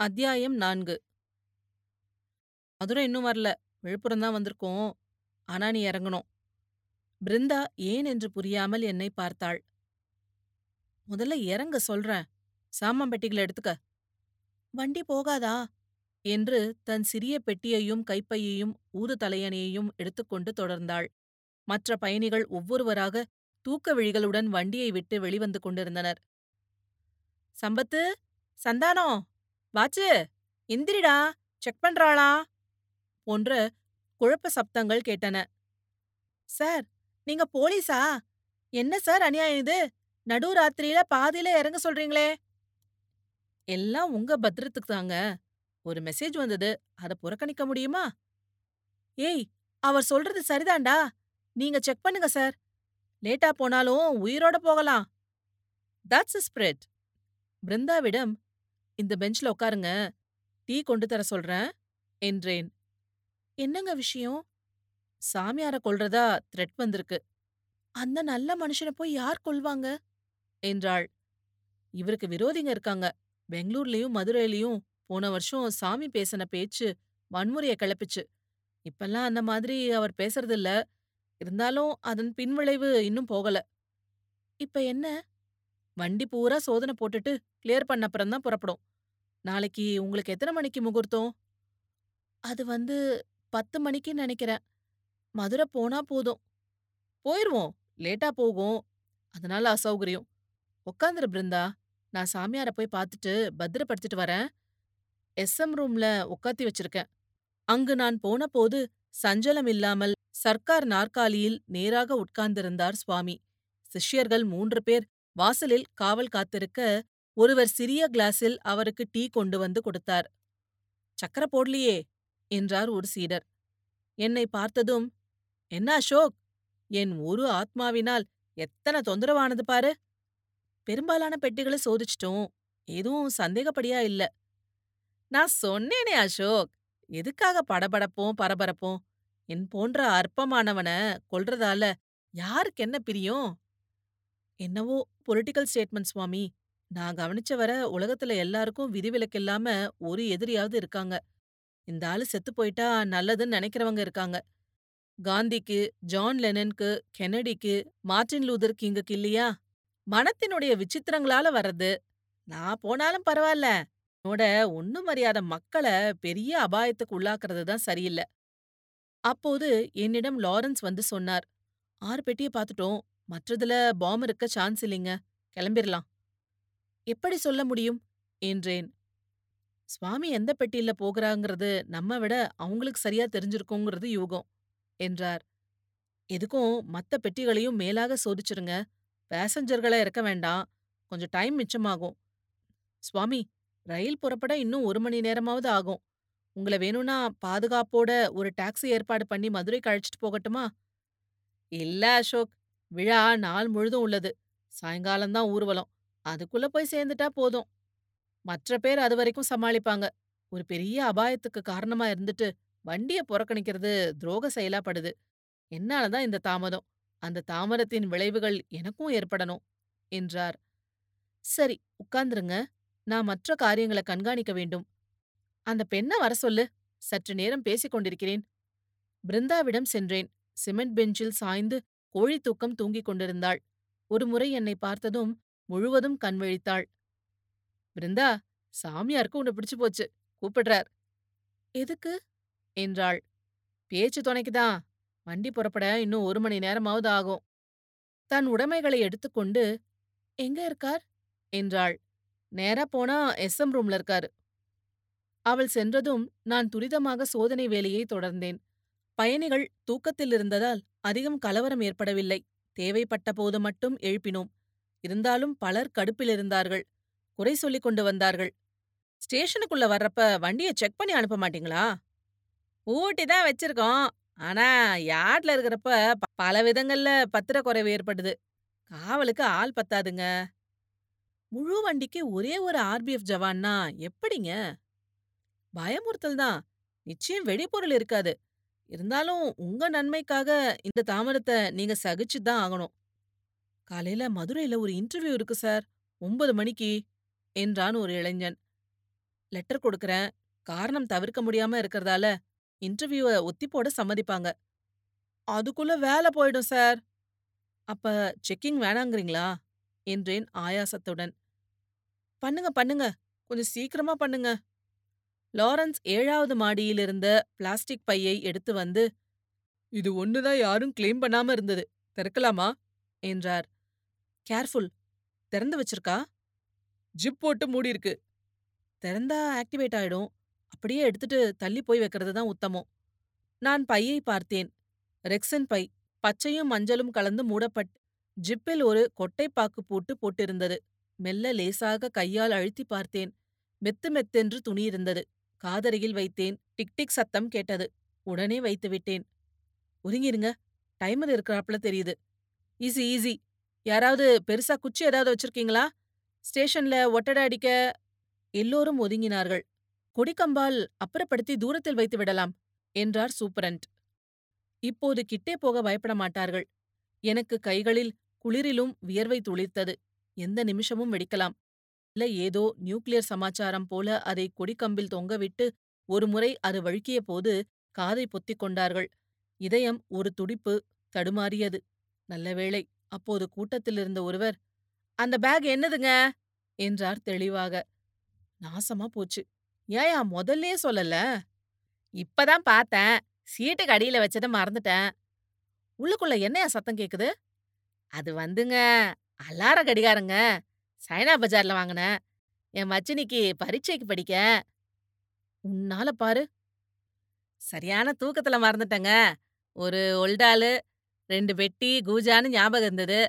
அத்தியாயம் நான்கு. மதுரை இன்னும் வரல. விழுப்புரம் தான் வந்திருக்கோம். ஆனா நீ இறங்கணும். பிருந்தா ஏன் என்று புரியாமல் என்னை பார்த்தாள். முதல்ல இறங்க சொல்றேன். சாமான் பெட்டிகளை எடுத்துக்க. வண்டி போகாதா? என்று தன் சிறிய பெட்டியையும் கைப்பையையும் ஊது தலையணையையும் எடுத்துக்கொண்டு தொடர்ந்தாள். மற்ற பயணிகள் ஒவ்வொருவராக தூக்க விழிகளுடன் வண்டியை விட்டு வெளிவந்து கொண்டிருந்தனர். சம்பத்து சந்தானம்! வாச்சு எந்திரிடா செக் பண்றாளா? போன்ற குழப்ப சப்தங்கள் கேட்டன. சார் நீங்க போலீஸா? என்ன சார் அநியாயம் இது? நடு ராத்திரியில பாதியில இறங்க சொல்றீங்களே? எல்லாம் உங்க பத்திரத்துக்கு தாங்க. ஒரு மெசேஜ் வந்தது. அத புறக்கணிக்க முடியுமா? ஏய் அவர் சொல்றது சரிதான்டா. நீங்க செக் பண்ணுங்க சார். லேட்டா போனாலும் உயிரோட போகலாம். தட்ஸ் ஸ்பிரிட் பிருந்தாவிடம் இந்த பெஞ்ச்ல உட்காருங்க. டீ கொண்டு தர சொல்றேன் என்றேன். என்னங்க விஷயம்? சாமியார கொல்றதா த்ரெட் வந்திருக்கு. அந்த நல்ல மனுஷனை போய் யார் கொல்வாங்க? என்றாள். இவருக்கு விரோதிங்க இருக்காங்க. பெங்களூர்லயும் மதுரையிலயும் போன வருஷம் சாமி பேசின பேச்சு வன்முறைய கிளப்பிச்சு. இப்பெல்லாம் அந்த மாதிரி அவர் பேசுறதில்ல. இருந்தாலும் அதன் பின்விளைவு இன்னும் போகல. இப்ப என்ன? வண்டி பூரா சோதனை போட்டுட்டு கிளியர் பண்ணப்புறம் தான் புறப்படும். நாளைக்கு உங்களுக்கு எத்தனை மணிக்கு முகூர்த்தம்? அது வந்து பத்து மணிக்குன்னு நினைக்கிறேன். மதுரை போனா போதும். போயிருவோம். லேட்டா போகும். அதனால அசௌகரியம். உக்காந்துரு பிருந்தா. நான் சாமியார போய் பார்த்துட்டு பத்திரப்படுத்திட்டு வரேன். எஸ்எம் ரூம்ல உட்காத்தி வச்சிருக்கேன். அங்கு நான் போன போது சஞ்சலம் இல்லாமல் சர்க்கார் நாற்காலியில் நேராக உட்கார்ந்திருந்தார் சுவாமி. சிஷ்யர்கள் மூன்று பேர் வாசலில் காவல் காத்திருக்க ஒருவர் சிறிய கிளாஸில் அவருக்கு டீ கொண்டு வந்து கொடுத்தார். சக்கர போடலியே என்றார் ஒரு சீடர். என்னை பார்த்ததும் என்ன அசோக்? என் ஒரு ஆத்மாவினால் எத்தனை தொந்தரவானது பாரு. பெரும்பாலான பெட்டிகளை சோதிச்சிட்டோம் எதுவும் சந்தேகப்படியா இல்ல. நான் சொன்னேனே அசோக் எதுக்காக படபடப்போம் பரபரப்போம்? என் போன்ற அற்பமானவன கொல்றதால யாருக்கு என்ன பிரியும்? என்னவோ பொலிட்டிக்கல் ஸ்டேட்மெண்ட் சுவாமி. நான் கவனிச்ச வர உலகத்துல எல்லாருக்கும் விதிவிலக்கு இல்லாம ஒரு எதிரியாவது இருக்காங்க. இந்த ஆளு செத்து போயிட்டா நல்லதுன்னு நினைக்கிறவங்க இருக்காங்க. காந்திக்கு ஜான் லெனனுக்கு கெனடிக்கு மார்டின் லூதர் கிங்குக்கு இல்லையா? மனத்தினுடைய விசித்திரங்களால வர்றது. நான் போனாலும் பரவாயில்ல. உன்னோட ஒண்ணும் அறியாத மக்களை பெரிய அபாயத்துக்கு உள்ளாக்குறது தான் சரியில்லை. அப்போது என்னிடம் லாரன்ஸ் வந்து சொன்னார். ஆறு பெட்டியை பார்த்துட்டோம் மற்றதுல பாம் இருக்க சான்ஸ் இல்லைங்க. கிளம்பிரலாம். எப்படி சொல்ல முடியும்? என்றேன். சுவாமி எந்த பெட்டியில போகிறாங்கிறது நம்ம விட அவங்களுக்கு சரியா தெரிஞ்சிருக்குங்கிறது யூகம் என்றார். எதுக்கும் மத்த பெட்டிகளையும் மேலாக சோதிச்சிருங்க. பேசஞ்சர்களை இறக்க வேண்டாம். கொஞ்சம் டைம் மிச்சமாகும். சுவாமி ரயில் புறப்பட இன்னும் ஒரு மணி நேரமாவது ஆகும். உங்களை வேணும்னா பாதுகாப்போட ஒரு டாக்ஸி ஏற்பாடு பண்ணி மதுரைக்கு அழைச்சிட்டு போகட்டுமா? இல்ல அசோக். விழா நாள் முழுதும் உள்ளது. சாயங்காலம்தான் ஊர்வலம். அதுக்குள்ள போய் சேர்ந்துட்டா போதும். மற்ற பேர் அது வரைக்கும் சமாளிப்பாங்க. ஒரு பெரிய அபாயத்துக்கு காரணமா இருந்துட்டு வண்டிய புறக்கணிக்கிறது துரோக செயலாப்படுது. என்னாலதான் இந்த தாமதம். அந்த தாமதத்தின் விளைவுகள் எனக்கும் ஏற்படணும் என்றார். சரி உட்கார்ந்துருங்க. நான் மற்ற காரியங்களை கண்காணிக்க வேண்டும். அந்த பெண்ண வர சொல்லு. சற்று நேரம் பேசிக் கொண்டிருக்கிறேன். பிருந்தாவிடம் சென்றேன். சிமெண்ட் பெஞ்சில் சாய்ந்து கோழி தூக்கம் தூங்கிக் கொண்டிருந்தாள். ஒருமுறை என்னை பார்த்ததும் முழுவதும் கண் விழித்தாள். பிருந்தா சாமியாருக்கு உன்னை பிடிச்சு போச்சு. கூப்பிடுறார். எதுக்கு? என்றாள். பேச்சு துணைக்குதான். வண்டி புறப்பட இன்னும் ஒரு மணி நேரமாவது ஆகும். தன் உடைமைகளை எடுத்துக்கொண்டு எங்க இருக்கார்? என்றாள். நேரா போனா எஸ்எம் ரூம்ல இருக்காரு. அவள் சென்றதும் நான் துரிதமாக சோதனை வேலையை தொடர்ந்தேன். பயணிகள் தூக்கத்தில் இருந்ததால் அதிகம் கலவரம் ஏற்படவில்லை. தேவைப்பட்ட போது மட்டும் எழுப்பினோம். இருந்தாலும் பலர் கடுப்பில் இருந்தார்கள். குறை சொல்லிக் கொண்டு வந்தார்கள். ஸ்டேஷனுக்குள்ள வர்றப்ப வண்டிய செக் பண்ணி அனுப்ப மாட்டீங்களா? ஊட்டி தான் வச்சிருக்கோம். ஆனா யார்ட்ல இருக்கிறப்ப பல விதங்கள்ல பத்திரக்குறைவு ஏற்படுது. காவலுக்கு ஆள் பத்தாதுங்க. முழு வண்டிக்கு ஒரே ஒரு ஆர்பிஎஃப் ஜவான்னா எப்படிங்க? பயமுறுத்தல் தான். நிச்சயம் வெடிபொருள் இருக்காது. இருந்தாலும் உங்க நன்மைக்காக இந்த தாமதத்தை நீங்க சகிச்சு தான் ஆகணும். காலையில மதுரையில ஒரு இன்டர்வியூ இருக்கு சார் ஒன்பது மணிக்கு என்றான் ஒரு இளைஞன் லெட்டர் கொடுக்கறேன். காரணம் தவிர்க்க முடியாம இருக்கறதால இன்டர்வியூவ ஒத்தி போட சம்மதிப்பாங்க. அதுக்குள்ள வேல போயிடும் சார். அப்ப செக்கிங் வேணாங்கறீங்களா? என்றேன் ஆயாசத்துடன். பண்ணுங்க பண்ணுங்க. கொஞ்சம் சீக்கிரமா பண்ணுங்க. லாரன்ஸ் ஏழாவது மாடியிலிருந்த பிளாஸ்டிக் பையை எடுத்து வந்து, இது ஒன்னு தான் யாரும் கிளைம் பண்ணாம இருந்தது. திறக்கலாமா? என்றார். கேர்ஃபுல். திறந்து வச்சிருக்கா? ஜிப் போட்டு மூடியிருக்கு. திறந்தா ஆக்டிவேட் ஆயிடும். அப்படியே எடுத்துட்டு தள்ளி போய் வைக்கிறது தான் உத்தமம். நான் பையை பார்த்தேன். ரெக்ஸன் பை. பச்சையும் மஞ்சளும் கலந்து மூடப்பட் ஜிப்பில் ஒரு கொட்டைப்பாக்கு பூட்டு போட்டிருந்தது. மெல்ல லேசாக கையால் அழுத்தி பார்த்தேன். மெத்து மெத்தென்று துணியிருந்தது. காதருகில் வைத்தேன். டிக் டிக் சத்தம் கேட்டது. உடனே வைத்து விட்டேன். ஒதுங்கிருங்க. டைமர் இருக்கிறாப்ல தெரியுது. Easy easy. யாராவது பெருசா குச்சி ஏதாவது வச்சிருக்கீங்களா? ஸ்டேஷன்ல ஒட்டடை அடிக்க எல்லோரும் ஒதுங்கினார்கள். கொடிக்கம்பால் அப்புறப்படுத்தி தூரத்தில் வைத்து விடலாம் என்றார் சூப்பரண்ட். இப்போது கிட்டே போக பயப்பட மாட்டார்கள். எனக்கு கைகளில் குளிரிலும் வியர்வை துளிர்த்தது. எந்த நிமிஷமும் வெடிக்கலாம். இல்ல ஏதோ நியூக்ளியர் சமாச்சாரம் போல அதை கொடிக்கம்பில் தொங்கவிட்டு ஒருமுறை அது வழுக்கிய போது காதை பொத்திக் கொண்டார்கள். இதயம் ஒரு துடிப்பு தடுமாறியது. நல்ல வேளை அப்போது கூட்டத்திலிருந்த ஒருவர் அந்த பேக் என்னதுங்க என்றார் தெளிவாக. நாசமா போச்சு. ஏயா முதல்லயே சொல்லல? இப்பதான் பார்த்தேன். சீட்டுக்கு அடியில வச்சத மறந்துட்டேன். உள்ளுக்குள்ள என்னையா சத்தம் கேக்குது? அது வந்துங்க அலார கடிகாரங்க. சைனா பஜார்ல வாங்குனேன். என் மச்சினிக்கு பரீட்சைக்கு படிக்க. உன்னால பாரு. சரியான தூக்கத்துல மறந்துட்டேங்க. ஒரு ஒல்டாலு, ரெண்டு பெட்டி, கூஜான்னு ஞாபகம் இருந்தது.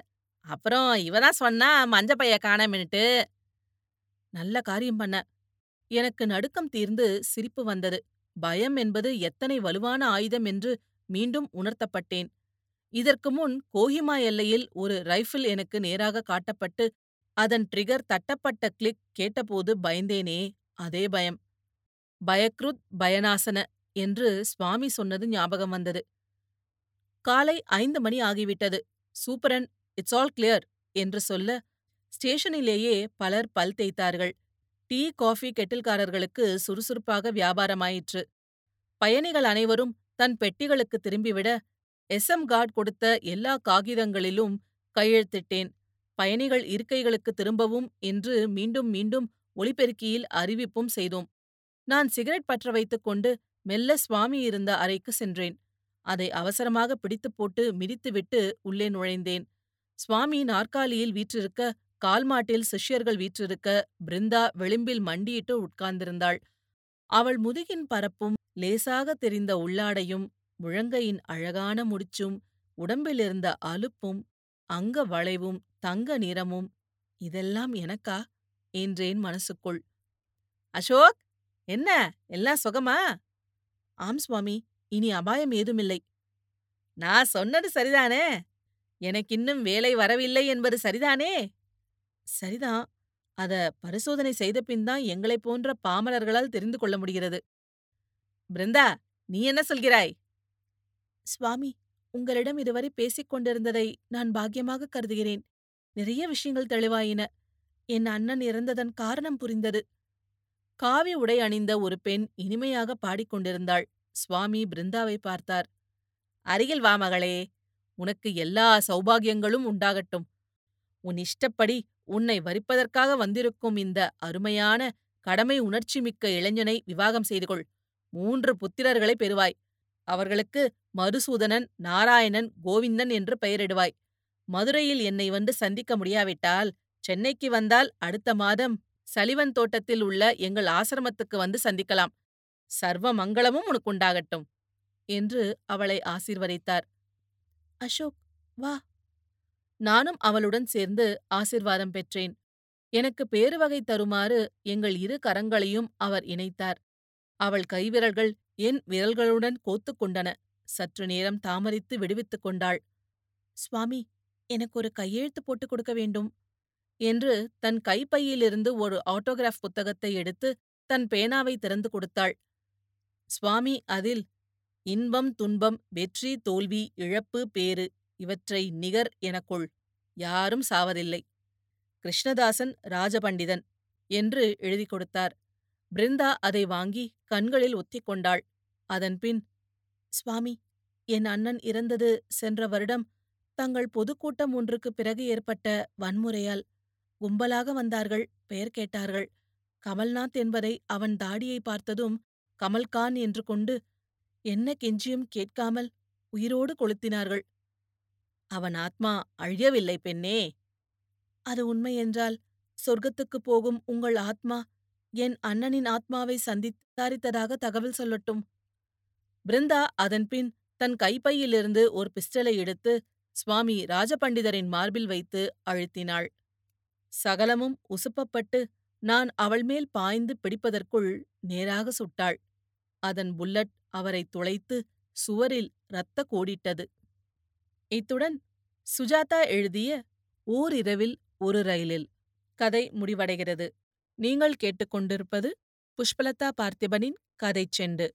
அப்புறம் இவ தான் சொன்னா மஞ்ச பைய காணோமின்னுட்டு. நல்ல காரியம் பண்ண. எனக்கு நடுக்கம் தீர்ந்து சிரிப்பு வந்தது. பயம் என்பது எத்தனை வலுவான ஆயுதம் என்று மீண்டும் உணர்த்தப்பட்டேன். இதற்கு முன் கோஹிமா எல்லையில் ஒரு ரைஃபிள் எனக்கு நேராக காட்டப்பட்டு அதன் ட்ரிகர் தட்டப்பட்ட கிளிக் கேட்டபோது பயந்தேனே அதே பயம். பயக்ருத் பயனாசன என்று சுவாமி சொன்னது ஞாபகம் வந்தது. காலை ஐந்து மணி ஆகிவிட்டது. சூப்பரண்ட் இட்ஸ் ஆல் கிளியர் என்று சொல்ல ஸ்டேஷனிலேயே பலர் பல் தேய்த்தார்கள். டீ காஃபி கெட்டில்காரர்களுக்கு சுறுசுறுப்பாக வியாபாரமாயிற்று. பயணிகள் அனைவரும் தன் பெட்டிகளுக்கு திரும்பிவிட எஸ் எம் கார்ட் கொடுத்த எல்லா காகிதங்களிலும் கையெழுத்திட்டேன். பயணிகள் இருக்கைகளுக்கு திரும்பவும் என்று மீண்டும் மீண்டும் ஒளிபெருக்கியில் அறிவிப்பும் செய்தோம். நான் சிகரெட் பற்ற வைத்துக் கொண்டு மெல்ல சுவாமி இருந்த அறைக்கு சென்றேன். அதை அவசரமாக பிடித்துப் போட்டு மிதித்துவிட்டு உள்ளே நுழைந்தேன். சுவாமி நாற்காலியில் வீற்றிருக்க கால்மாட்டில் சிஷ்யர்கள் வீற்றிருக்க பிருந்தா விளிம்பில் மண்டியிட்டு உட்கார்ந்திருந்தாள். அவள் முதுகின் பரப்பும் லேசாக தெரிந்த உள்ளாடையும் முழங்கையின் அழகான முடிச்சும் உடம்பிலிருந்த அலுப்பும் அங்க வளைவும் தங்க நிறமும் இதெல்லாம் எனக்கா? என்றேன் மனசுக்குள். அசோக்! என்ன? எல்லாம் சுகமா? ஆம் சுவாமி. இனி அபாயம் ஏதுமில்லை. நான் சொன்னது சரிதானே? எனக்கின்னும் வேலை வரவில்லை என்பது சரிதானே? சரிதான் அத பரிசோதனை செய்த பின் தான் எங்களைப் போன்ற பாமரர்களால் தெரிந்து கொள்ள முடிகிறது. பிருந்தா நீ என்ன சொல்கிறாய்? சுவாமி உங்களிடம் இதுவரை பேசிக் கொண்டிருந்ததை நான் பாக்கியமாக கருதுகிறேன். நிறைய விஷயங்கள் தெளிவாயின. என் அண்ணன் இறந்ததன் காரணம் புரிந்தது. காவி உடை அணிந்த ஒரு பெண் இனிமையாக பாடிக்கொண்டிருந்தாள் சுவாமி பிருந்தாவை பார்த்தார். அருகில் வா மகளே உனக்கு எல்லா சௌபாகியங்களும் உண்டாகட்டும். உன் இஷ்டப்படி உன்னை வரிப்பதற்காக வந்திருக்கும் இந்த அருமையான கடமை உணர்ச்சி மிக்க இளைஞனை விவாகம் செய்து கொள். மூன்று புத்திரர்களை பெறுவாய். அவர்களுக்கு மறுசூதனன் நாராயணன் கோவிந்தன் என்று பெயரிடுவாய். மதுரையில் என்னை வந்து சந்திக்க முடியாவிட்டால் சென்னைக்கு வந்தால் அடுத்த மாதம் சலிவன் தோட்டத்தில் உள்ள எங்கள் ஆசிரமத்துக்கு வந்து சந்திக்கலாம். சர்வ மங்களமும் உனக்குண்டாகட்டும் என்று அவளை ஆசீர்வதித்தார். அசோக் வா. நானும் அவளுடன் சேர்ந்து ஆசிர்வாதம் பெற்றேன். எனக்கு பேருவகை தருமாறு எங்கள் இரு கரங்களையும் அவர் இணைத்தார். அவள் கைவிரல்கள் என் விரல்களுடன் கோத்துக் கொண்டன. சற்று நேரம் தாமரித்து விடுவித்துக் கொண்டாள். சுவாமி எனக்கு ஒரு கையெழுத்து போட்டுக் கொடுக்க வேண்டும் என்று தன் கைப்பையிலிருந்து ஒரு ஆட்டோகிராஃப் புத்தகத்தை எடுத்து தன் பேனாவை திறந்து கொடுத்தாள். சுவாமி அதில் இன்பம் துன்பம் வெற்றி தோல்வி இழப்பு பேறு இவற்றை நிகர் எனக்குள். யாரும் சாவதில்லை. கிருஷ்ணதாசன் ராஜபண்டிதன் என்று எழுதி கொடுத்தார். பிருந்தா அதை வாங்கி கண்களில் ஒத்திக் கொண்டாள். அதன்பின் சுவாமி என் அண்ணன் இறந்தது சென்ற வருடம் தங்கள் பொதுக்கூட்டம் ஒன்றுக்குப் பிறகு ஏற்பட்ட வன்முறையால் கும்பலாக வந்தார்கள் பெயர் கேட்டார்கள். கமல்நாத் என்பதை அவன் தாடியை பார்த்ததும் கமல்கான் என்று கொண்டு என்ன கெஞ்சியும் கேட்காமல் உயிரோடு கொளுத்தினார்கள். அவன் ஆத்மா அழியவில்லை பெண்ணே. அது உண்மையென்றால் சொர்க்கத்துக்குப் போகும் உங்கள் ஆத்மா என் அண்ணனின் ஆத்மாவை சந்தித்தாரித்ததாக தகவல் சொல்லட்டும் பிருந்தா அதன்பின் தன் கைப்பையிலிருந்து ஒரு பிஸ்டலை எடுத்து சுவாமி ராஜபண்டிதரின் மார்பில் வைத்து அழுத்தினாள். சகலமும் உசுப்பப்பட்டு நான் அவள் மேல் பாய்ந்து பிடிப்பதற்குள் நேராக சுட்டாள். அதன் புல்லட் அவரை துளைத்து சுவரில் இரத்த கோடிட்டது. இத்துடன் சுஜாதா எழுதிய ஓரிரவில் ஒரு ரயிலில் கதை முடிவடைகிறது. நீங்கள் கேட்டுக்கொண்டிருப்பது புஷ்பலதா பார்த்திபனின் கதைச் செண்டு.